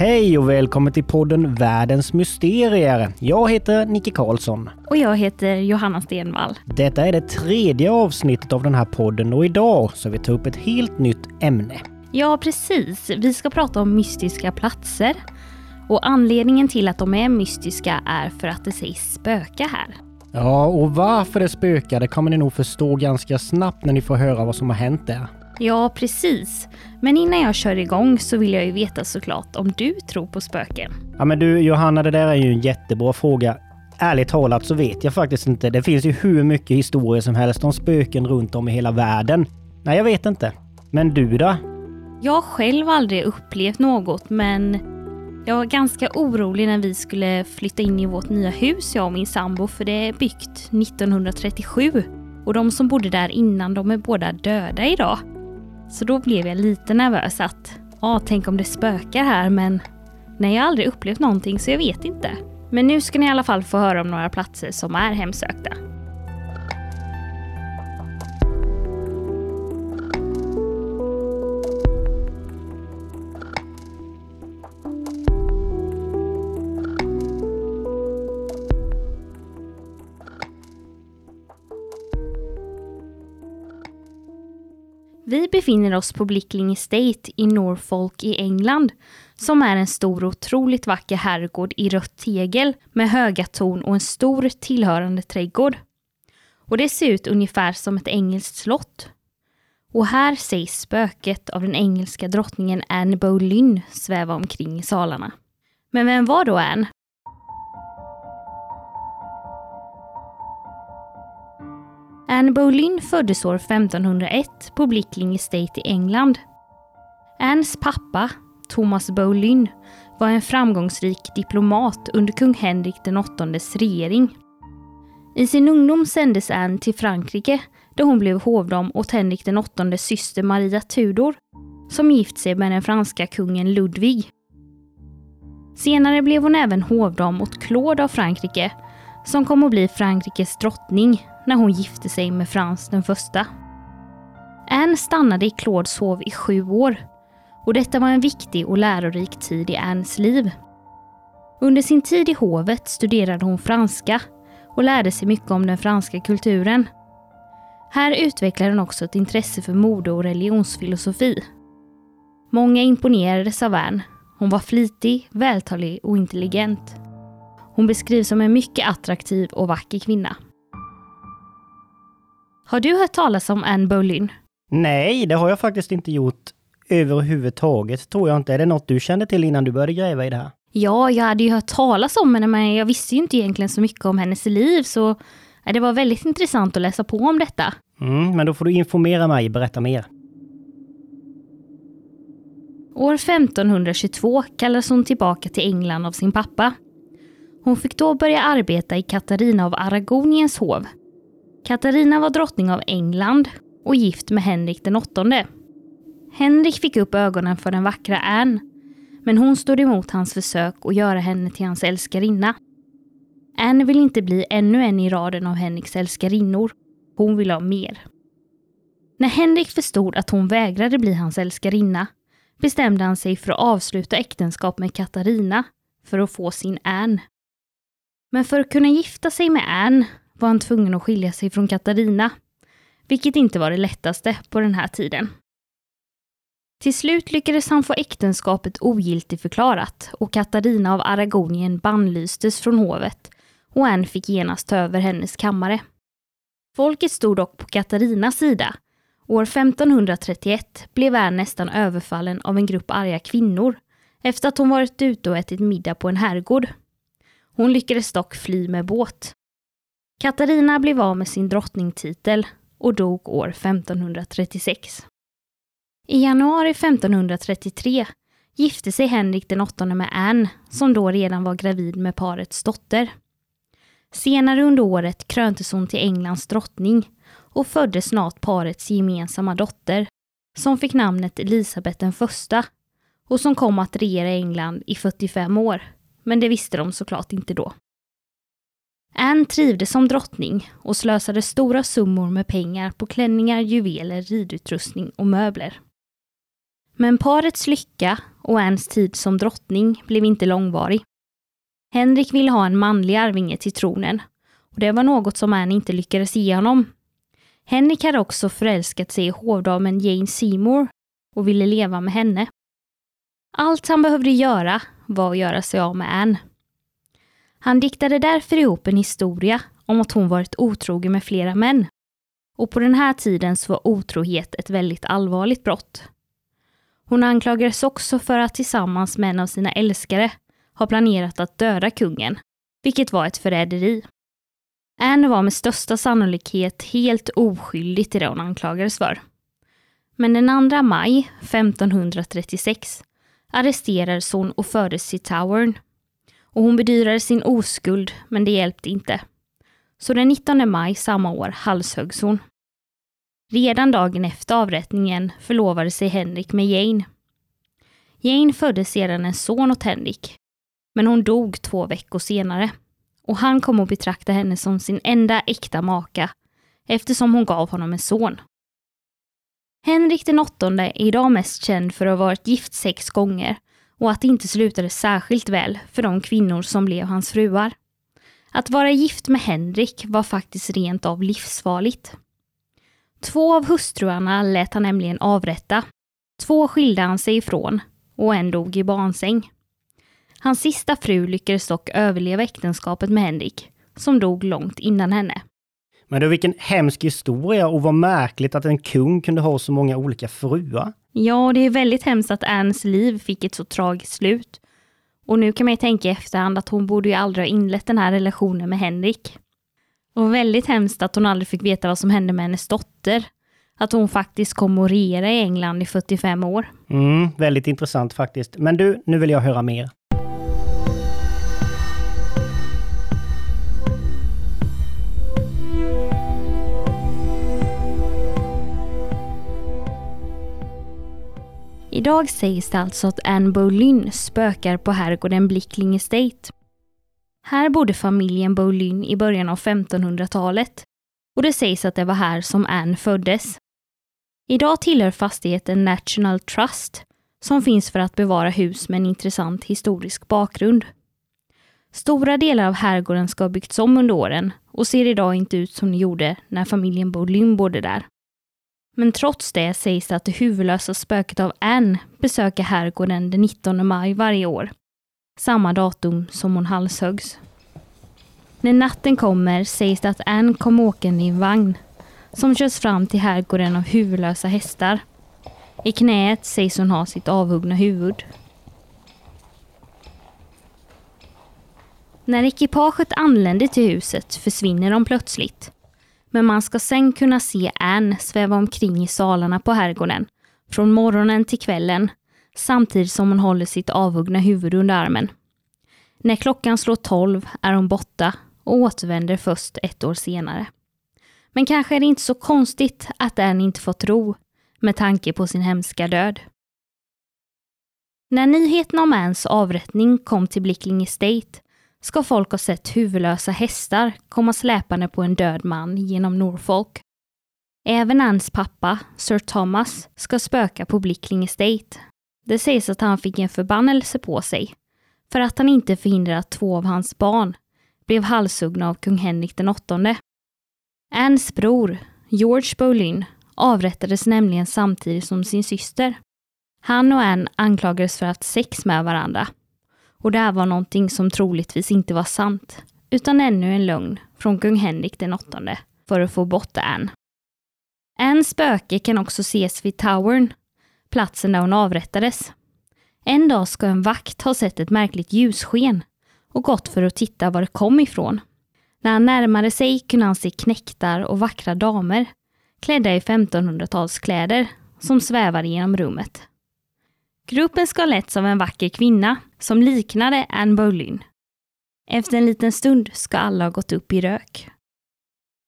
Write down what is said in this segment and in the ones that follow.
Hej och välkommen till podden Världens Mysterier. Jag heter Nicke Karlsson. Och jag heter Johanna Stenvall. Detta är det tredje avsnittet av den här podden och idag ska vi ta upp ett helt nytt ämne. Ja, precis. Vi ska prata om mystiska platser. Och anledningen till att de är mystiska är för att det sägs spöka här. Ja, och varför det spökar det kommer ni nog förstå ganska snabbt när ni får höra vad som har hänt där. Ja, precis. Men innan jag kör igång så vill jag ju veta såklart om du tror på spöken. Ja men du Johanna, det där är ju en jättebra fråga. Ärligt talat så vet jag faktiskt inte. Det finns ju hur mycket historier som helst om spöken runt om i hela världen. Nej, jag vet inte. Men du då? Jag har själv aldrig upplevt något men jag var ganska orolig när vi skulle flytta in i vårt nya hus, jag och min sambo, för det är byggt 1937. Och de som bodde där innan, de är båda döda idag. Så då blev jag lite nervös att, ja, tänk om det spökar här, men nej, jag har aldrig upplevt någonting så jag vet inte. Men nu ska ni i alla fall få höra om några platser som är hemsökta. Befinner oss på Blickling Estate i Norfolk i England, som är en stor och otroligt vacker herrgård i rött tegel med höga torn och en stor tillhörande trädgård. Och det ser ut ungefär som ett engelskt slott. Och här sägs spöket av den engelska drottningen Anne Boleyn sväva omkring i salarna. Men vem var då Anne? Anne Boleyn föddes år 1501 på Blickling Estate i England. Annes pappa, Thomas Boleyn, var en framgångsrik diplomat under kung Henrik VIIIs regering. I sin ungdom sändes Anne till Frankrike där hon blev hovdam åt Henrik VIIIs syster Maria Tudor som gift sig med den franska kungen Ludvig. Senare blev hon även hovdam åt Claude av Frankrike som kom att bli Frankrikes drottning när hon gifte sig med Frans den första. Anne stannade i Claudes hov i sju år och detta var en viktig och lärorik tid i Annes liv. Under sin tid i hovet studerade hon franska och lärde sig mycket om den franska kulturen. Här utvecklade hon också ett intresse för mode och religionsfilosofi. Många imponerades av Anne. Hon var flitig, vältalig och intelligent. Hon beskrivs som en mycket attraktiv och vacker kvinna. Har du hört talas om Anne Boleyn? Nej, det har jag faktiskt inte gjort överhuvudtaget, tror jag inte. Är det något du kände till innan du började gräva i det här? Ja, jag hade ju hört talas om henne, men jag visste ju inte egentligen så mycket om hennes liv, så det var väldigt intressant att läsa på om detta. Mm, men då får du informera mig, berätta mer. År 1522 kallades hon tillbaka till England av sin pappa. Hon fick då börja arbeta i Katarina av Aragoniens hov. Katarina var drottning av England och gift med Henrik den åttonde. Henrik fick upp ögonen för den vackra Anne, men hon stod emot hans försök att göra henne till hans älskarinna. Anne vill inte bli ännu en i raden av Henriks älskarinnor. Hon vill ha mer. När Henrik förstod att hon vägrade bli hans älskarinna bestämde han sig för att avsluta äktenskap med Katarina för att få sin Anne. Men för att kunna gifta sig med Anne var han tvungen att skilja sig från Katarina, vilket inte var det lättaste på den här tiden. Till slut lyckades han få äktenskapet ogiltigförklarat och Katarina av Aragonien bannlystes från hovet och Anne fick genast ta över hennes kammare. Folket stod dock på Katarinas sida. År 1531 blev Anne nästan överfallen av en grupp arga kvinnor efter att hon varit ute och ätit middag på en herrgård. Hon lyckades dock fly med båt. Katarina blev av med sin drottningtitel och dog år 1536. I januari 1533 gifte sig Henrik den åttonde med Anne, som då redan var gravid med parets dotter. Senare under året kröntes hon till Englands drottning och födde snart parets gemensamma dotter, som fick namnet Elisabeth den första och som kom att regera England i 45 år. Men det visste de såklart inte då. Anne trivdes som drottning och slösade stora summor med pengar på klänningar, juveler, ridutrustning och möbler. Men parets lycka och Annes tid som drottning blev inte långvarig. Henrik ville ha en manlig arvinge till tronen och det var något som Anne inte lyckades ge honom. Henrik hade också förälskat sig i hovdamen Jane Seymour och ville leva med henne. Allt han behövde göra var att göra sig av med Anne. Han diktade därför ihop en historia om att hon varit otrogen med flera män. Och på den här tiden så var otrohet ett väldigt allvarligt brott. Hon anklagades också för att tillsammans med en av sina älskare ha planerat att döda kungen, vilket var ett förräderi. Anne var med största sannolikhet helt oskyldig till det hon anklagades för. Men den 2 maj 1536 arresterades hon och fördes till Towern. Och hon bedyrade sin oskuld, men det hjälpte inte. Så den 19 maj samma år halshöggs hon. Redan dagen efter avrättningen förlovade sig Henrik med Jane. Jane födde sedan en son åt Henrik, men hon dog två veckor senare. Och han kom att betrakta henne som sin enda äkta maka, eftersom hon gav honom en son. Henrik den åttonde är idag mest känd för att ha varit gift sex gånger och att det inte slutade särskilt väl för de kvinnor som blev hans fruar. Att vara gift med Henrik var faktiskt rent av livsfarligt. Två av hustruarna lät han nämligen avrätta. Två skilde han sig ifrån och en dog i barnsäng. Hans sista fru lyckades dock överleva äktenskapet med Henrik, som dog långt innan henne. Men du, vilken hemsk historia och vad märkligt att en kung kunde ha så många olika fruar. Ja, det är väldigt hemskt att Annes liv fick ett så tragiskt slut. Och nu kan man ju tänka i efterhand att hon borde ju aldrig ha inlett den här relationen med Henrik. Och väldigt hemskt att hon aldrig fick veta vad som hände med hennes dotter. Att hon faktiskt kom att regera i England i 45 år. Mm, väldigt intressant faktiskt. Men du, nu vill jag höra mer. Idag sägs det alltså att Anne Boleyn spökar på herrgården Blickling Estate. Här bodde familjen Boleyn i början av 1500-talet och det sägs att det var här som Anne föddes. Idag tillhör fastigheten National Trust som finns för att bevara hus med en intressant historisk bakgrund. Stora delar av herrgården ska ha byggts om under åren och ser idag inte ut som det gjorde när familjen Boleyn bodde där. Men trots det sägs det att det huvudlösa spöket av Anne besöker herrgården den 19 maj varje år. Samma datum som hon halshöggs. När natten kommer sägs det att Anne kom åkande i en vagn som körs fram till herrgården av huvudlösa hästar. I knät sägs hon ha sitt avhuggna huvud. När ekipaget anländer till huset försvinner de plötsligt. Men man ska sen kunna se Anne sväva omkring i salarna på herrgården, från morgonen till kvällen, samtidigt som hon håller sitt avhuggna huvud under armen. När klockan slår tolv är hon borta och återvänder först ett år senare. Men kanske är det inte så konstigt att Anne inte fått ro med tanke på sin hemska död. När nyheten om Annes avrättning kom till Blickling Estate ska folk ha sett huvudlösa hästar komma släpande på en död man genom Norfolk. Även Anns pappa, Sir Thomas, ska spöka på Blickling Estate. Det sägs att han fick en förbannelse på sig för att han inte förhindrade att två av hans barn blev halshuggna av kung Henrik den åttonde. Anns bror, George Boleyn, avrättades nämligen samtidigt som sin syster. Han och Anne anklagades för att ha sex med varandra och det här var någonting som troligtvis inte var sant, utan ännu en lögn från kung Henrik den åttonde för att få bort Anne. Annes spöke kan också ses vid Towern, platsen där hon avrättades. En dag ska en vakt ha sett ett märkligt ljussken och gått för att titta var det kom ifrån. När han närmade sig kunde han se knäktar och vackra damer klädda i 1500-talskläder som svävade genom rummet. Gruppen ska ha letts av en vacker kvinna som liknade Anne Boleyn. Efter en liten stund ska alla ha gått upp i rök.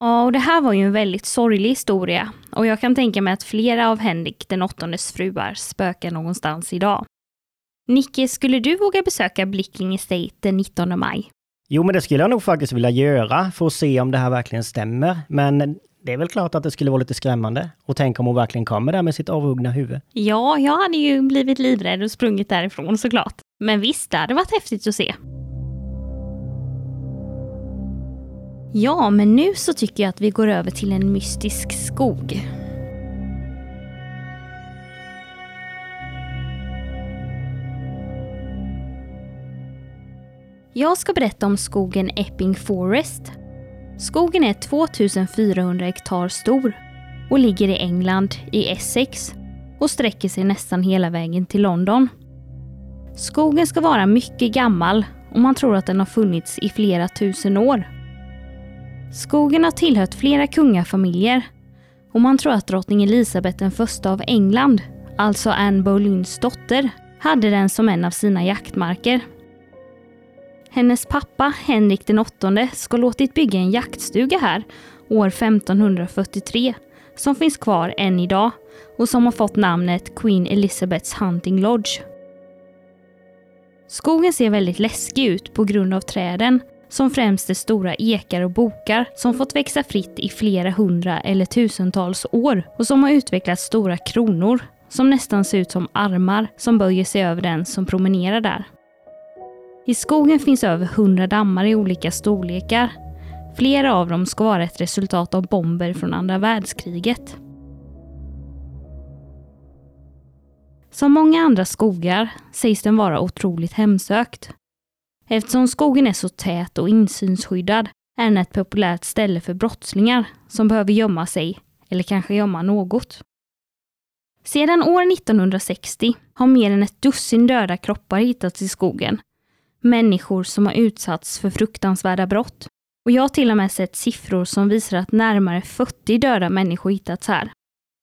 Ja, och det här var ju en väldigt sorglig historia och jag kan tänka mig att flera av Henrik den åttondes fruar spökar någonstans idag. Nicke, skulle du våga besöka Blickling Estate den 19 maj? Jo, men det skulle jag nog faktiskt vilja göra för att se om det här verkligen stämmer. Men det är väl klart att det skulle vara lite skrämmande. Och tänk om hon verkligen kommer där med sitt avhuggna huvud. Ja, jag hade ju blivit livrädd och sprungit därifrån såklart. Men visst, det hade varit häftigt att se. Ja, men nu så tycker jag att vi går över till en mystisk skog. Jag ska berätta om skogen Epping Forest. Skogen är 2400 hektar stor och ligger i England, i Essex och sträcker sig nästan hela vägen till London. Skogen ska vara mycket gammal och man tror att den har funnits i flera tusen år. Skogen har tillhört flera kungafamiljer och man tror att drottning Elisabeth den första av England, alltså Anne Boleyns dotter, hade den som en av sina jaktmarker. Hennes pappa Henrik den åttonde ska låtit bygga en jaktstuga här år 1543 som finns kvar än idag och som har fått namnet Queen Elizabeths Hunting Lodge. Skogen ser väldigt läskig ut på grund av träden som främst är stora ekar och bokar som fått växa fritt i flera hundra eller tusentals år och som har utvecklat stora kronor som nästan ser ut som armar som böjer sig över den som promenerar där. I skogen finns över hundra dammar i olika storlekar. Flera av dem ska vara ett resultat av bomber från andra världskriget. Som många andra skogar sägs den vara otroligt hemsökt. Eftersom skogen är så tät och insynsskyddad är den ett populärt ställe för brottslingar som behöver gömma sig eller kanske gömma något. Sedan år 1960 har mer än ett dussin döda kroppar hittats i skogen. Människor som har utsatts för fruktansvärda brott. Och jag har till och med sett siffror som visar att närmare 40 döda människor hittats här.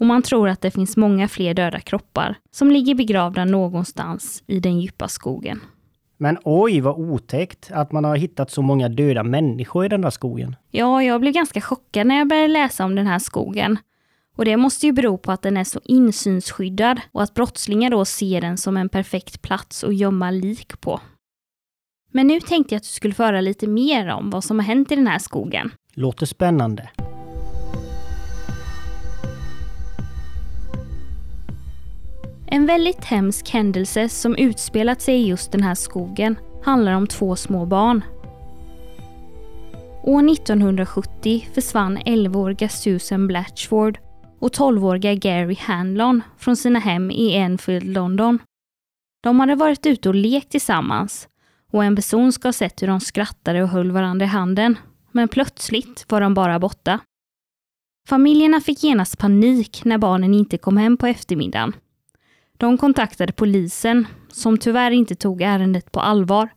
Och man tror att det finns många fler döda kroppar som ligger begravda någonstans i den djupa skogen. Men oj, vad otäckt att man har hittat så många döda människor i den där skogen. Ja, jag blev ganska chockad när jag började läsa om den här skogen. Och det måste ju bero på att den är så insynsskyddad och att brottslingar då ser den som en perfekt plats att gömma lik på. Men nu tänkte jag att du skulle föra lite mer om vad som har hänt i den här skogen. Låter spännande. En väldigt hemsk händelse som utspelat sig i just den här skogen handlar om två små barn. År 1970 försvann 11-åriga Susan Blatchford och 12-åriga Gary Hanlon från sina hem i Enfield, London. De hade varit ute och lekt tillsammans och en person ska ha sett hur de skrattade och höll varandra i handen. Men plötsligt var de bara borta. Familjerna fick genast panik när barnen inte kom hem på eftermiddagen. De kontaktade polisen, som tyvärr inte tog ärendet på allvar,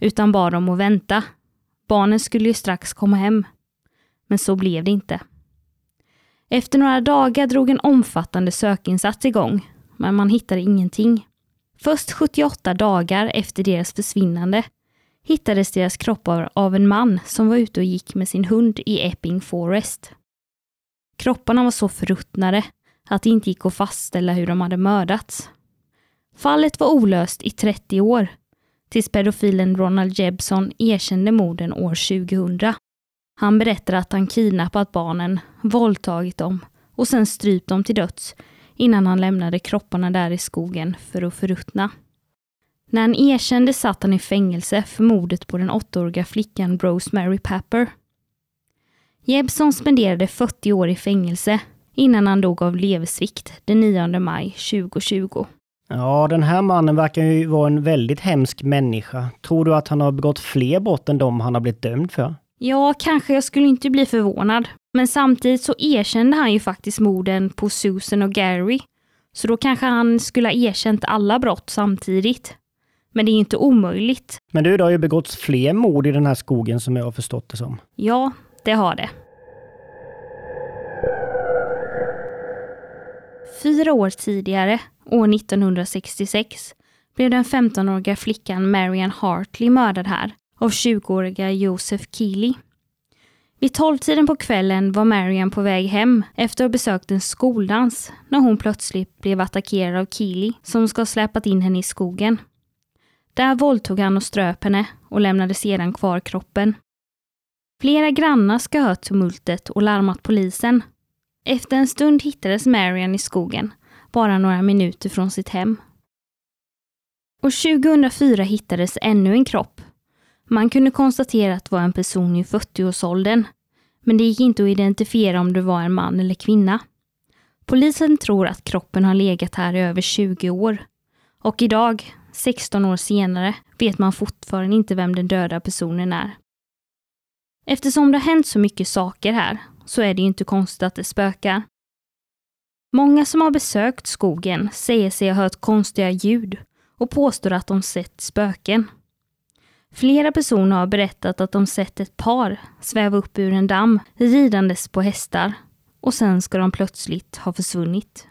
utan bad dem att vänta. Barnen skulle ju strax komma hem. Men så blev det inte. Efter några dagar drog en omfattande sökinsats igång, men man hittade ingenting. Först 78 dagar efter deras försvinnande hittades deras kroppar av en man som var ute och gick med sin hund i Epping Forest. Kropparna var så förruttnade att det inte gick att fastställa hur de hade mördats. Fallet var olöst i 30 år, tills pedofilen Ronald Jebson erkände morden år 2000. Han berättade att han kidnappat barnen, våldtagit dem och sen strypt dem till döds innan han lämnade kropparna där i skogen för att förruttna. När han erkände satt han i fängelse för mordet på den åttaåriga flickan Rosemary Papper. Jebson spenderade 40 år i fängelse innan han dog av leversvikt den 9 maj 2020. Ja, den här mannen verkar ju vara en väldigt hemsk människa. Tror du att han har begått fler brott än de han har blivit dömd för? Ja, kanske. Jag skulle inte bli förvånad. Men samtidigt så erkände han ju faktiskt morden på Susan och Gary. Så då kanske han skulle ha erkänt alla brott samtidigt. Men det är inte omöjligt. Men du, det har ju begåtts fler mord i den här skogen som jag har förstått det som. Ja, det har det. Fyra år tidigare, år 1966, blev den 15-åriga flickan Marian Hartley mördad här av 20-åriga Joseph Keely. Vid tolvtiden på kvällen var Marian på väg hem efter att ha besökt en skoldans när hon plötsligt blev attackerad av Keely som ska ha släpat in henne i skogen. Där våldtog han och ströp henne och lämnade sedan kvar kroppen. Flera grannar ska ha hört tumultet och larmat polisen. Efter en stund hittades Marian i skogen, bara några minuter från sitt hem. Och 2004 hittades ännu en kropp. Man kunde konstatera att det var en person i 40-årsåldern, men det gick inte att identifiera om det var en man eller kvinna. Polisen tror att kroppen har legat här i över 20 år. Och idag, 16 år senare, vet man fortfarande inte vem den döda personen är. Eftersom det har hänt så mycket saker här så är det inte konstigt att det spökar. Många som har besökt skogen säger sig ha hört konstiga ljud och påstår att de sett spöken. Flera personer har berättat att de sett ett par sväva upp ur en damm ridandes på hästar och sen ska de plötsligt ha försvunnit.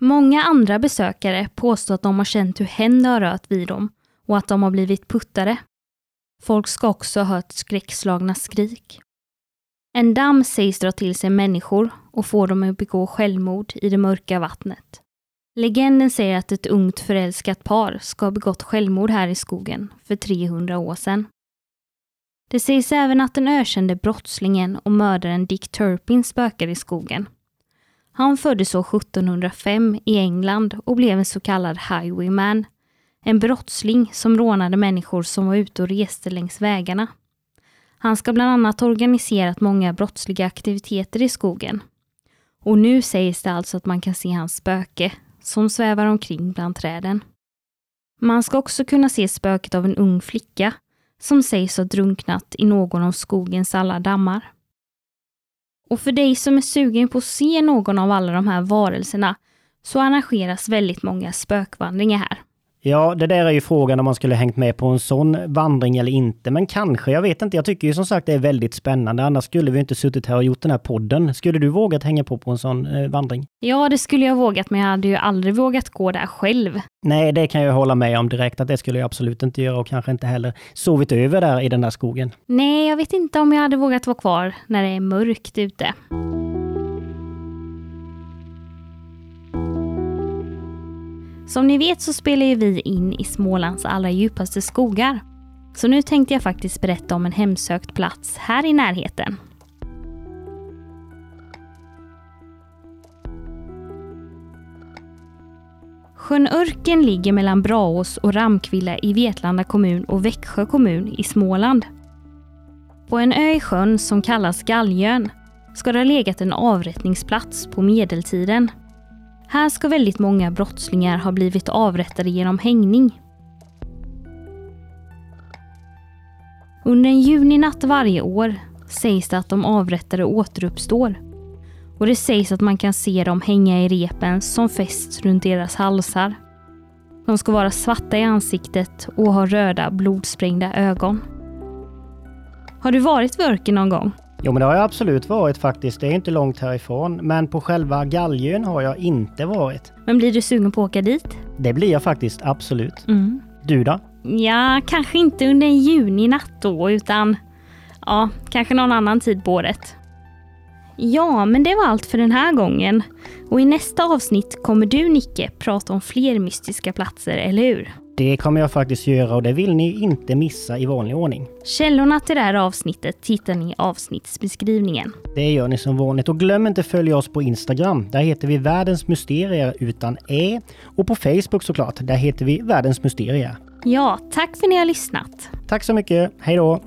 Många andra besökare påstår att de har känt hur händer har rört vid dem och att de har blivit puttade. Folk ska också ha hört skräckslagna skrik. En damm sägs dra till sig människor och få dem att begå självmord i det mörka vattnet. Legenden säger att ett ungt förälskat par ska ha begått självmord här i skogen för 300 år sedan. Det sägs även att den ökände brottslingen och mördaren Dick Turpin spökar i skogen. Han föddes år 1705 i England och blev en så kallad highwayman, en brottsling som rånade människor som var ute och reste längs vägarna. Han ska bland annat ha organiserat många brottsliga aktiviteter i skogen. Och nu sägs det alltså att man kan se hans spöke som svävar omkring bland träden. Man ska också kunna se spöket av en ung flicka som sägs ha drunknat i någon av skogens alla dammar. Och för dig som är sugen på att se någon av alla de här varelserna så arrangeras väldigt många spökvandringar här. Ja, det där är ju frågan om man skulle hängt med på en sån vandring eller inte. Men kanske, jag vet inte. Jag tycker ju som sagt det är väldigt spännande. Annars skulle vi inte suttit här och gjort den här podden. Skulle du vågat hänga på på en sån eh, vandring? Ja, det skulle jag vågat, men jag hade ju aldrig vågat gå där själv. Nej, det kan jag hålla med om direkt att det skulle jag absolut inte göra och kanske inte heller sovit över där i den där skogen. Nej, jag vet inte om jag hade vågat vara kvar när det är mörkt ute. Som ni vet så spelar ju vi in i Smålands allra djupaste skogar. Så nu tänkte jag faktiskt berätta om en hemsökt plats här i närheten. Sjön Örken ligger mellan Braås och Ramkvilla i Vetlanda kommun och Växjö kommun i Småland. På en ö i sjön som kallas Galljön ska det ha legat en avrättningsplats på medeltiden. Här ska väldigt många brottslingar ha blivit avrättade genom hängning. Under en juninatt varje år sägs det att de avrättade återuppstår. Och det sägs att man kan se dem hänga i repen som fästs runt deras halsar. De ska vara svarta i ansiktet och ha röda blodsprängda ögon. Har du varit vid Örken någon gång? Jo, men det har jag absolut varit faktiskt. Det är inte långt härifrån. Men på själva Galljön har jag inte varit. Men blir du sugen på att åka dit? Det blir jag faktiskt, absolut. Mm. Du då? Ja, kanske inte under en juninatt då, utan ja, kanske någon annan tid på året. Ja, men det var allt för den här gången. Och i nästa avsnitt kommer du, Nicke, prata om fler mystiska platser, eller hur? Det kommer jag faktiskt göra och det vill ni inte missa i vanlig ordning. Källorna till det här avsnittet hittar ni i avsnittsbeskrivningen. Det gör ni som vanligt och glöm inte följa oss på Instagram. Där heter vi Världens Mysterier utan E. Och på Facebook såklart. Där heter vi Världens Mysterier. Ja, tack för att ni har lyssnat. Tack så mycket. Hej då!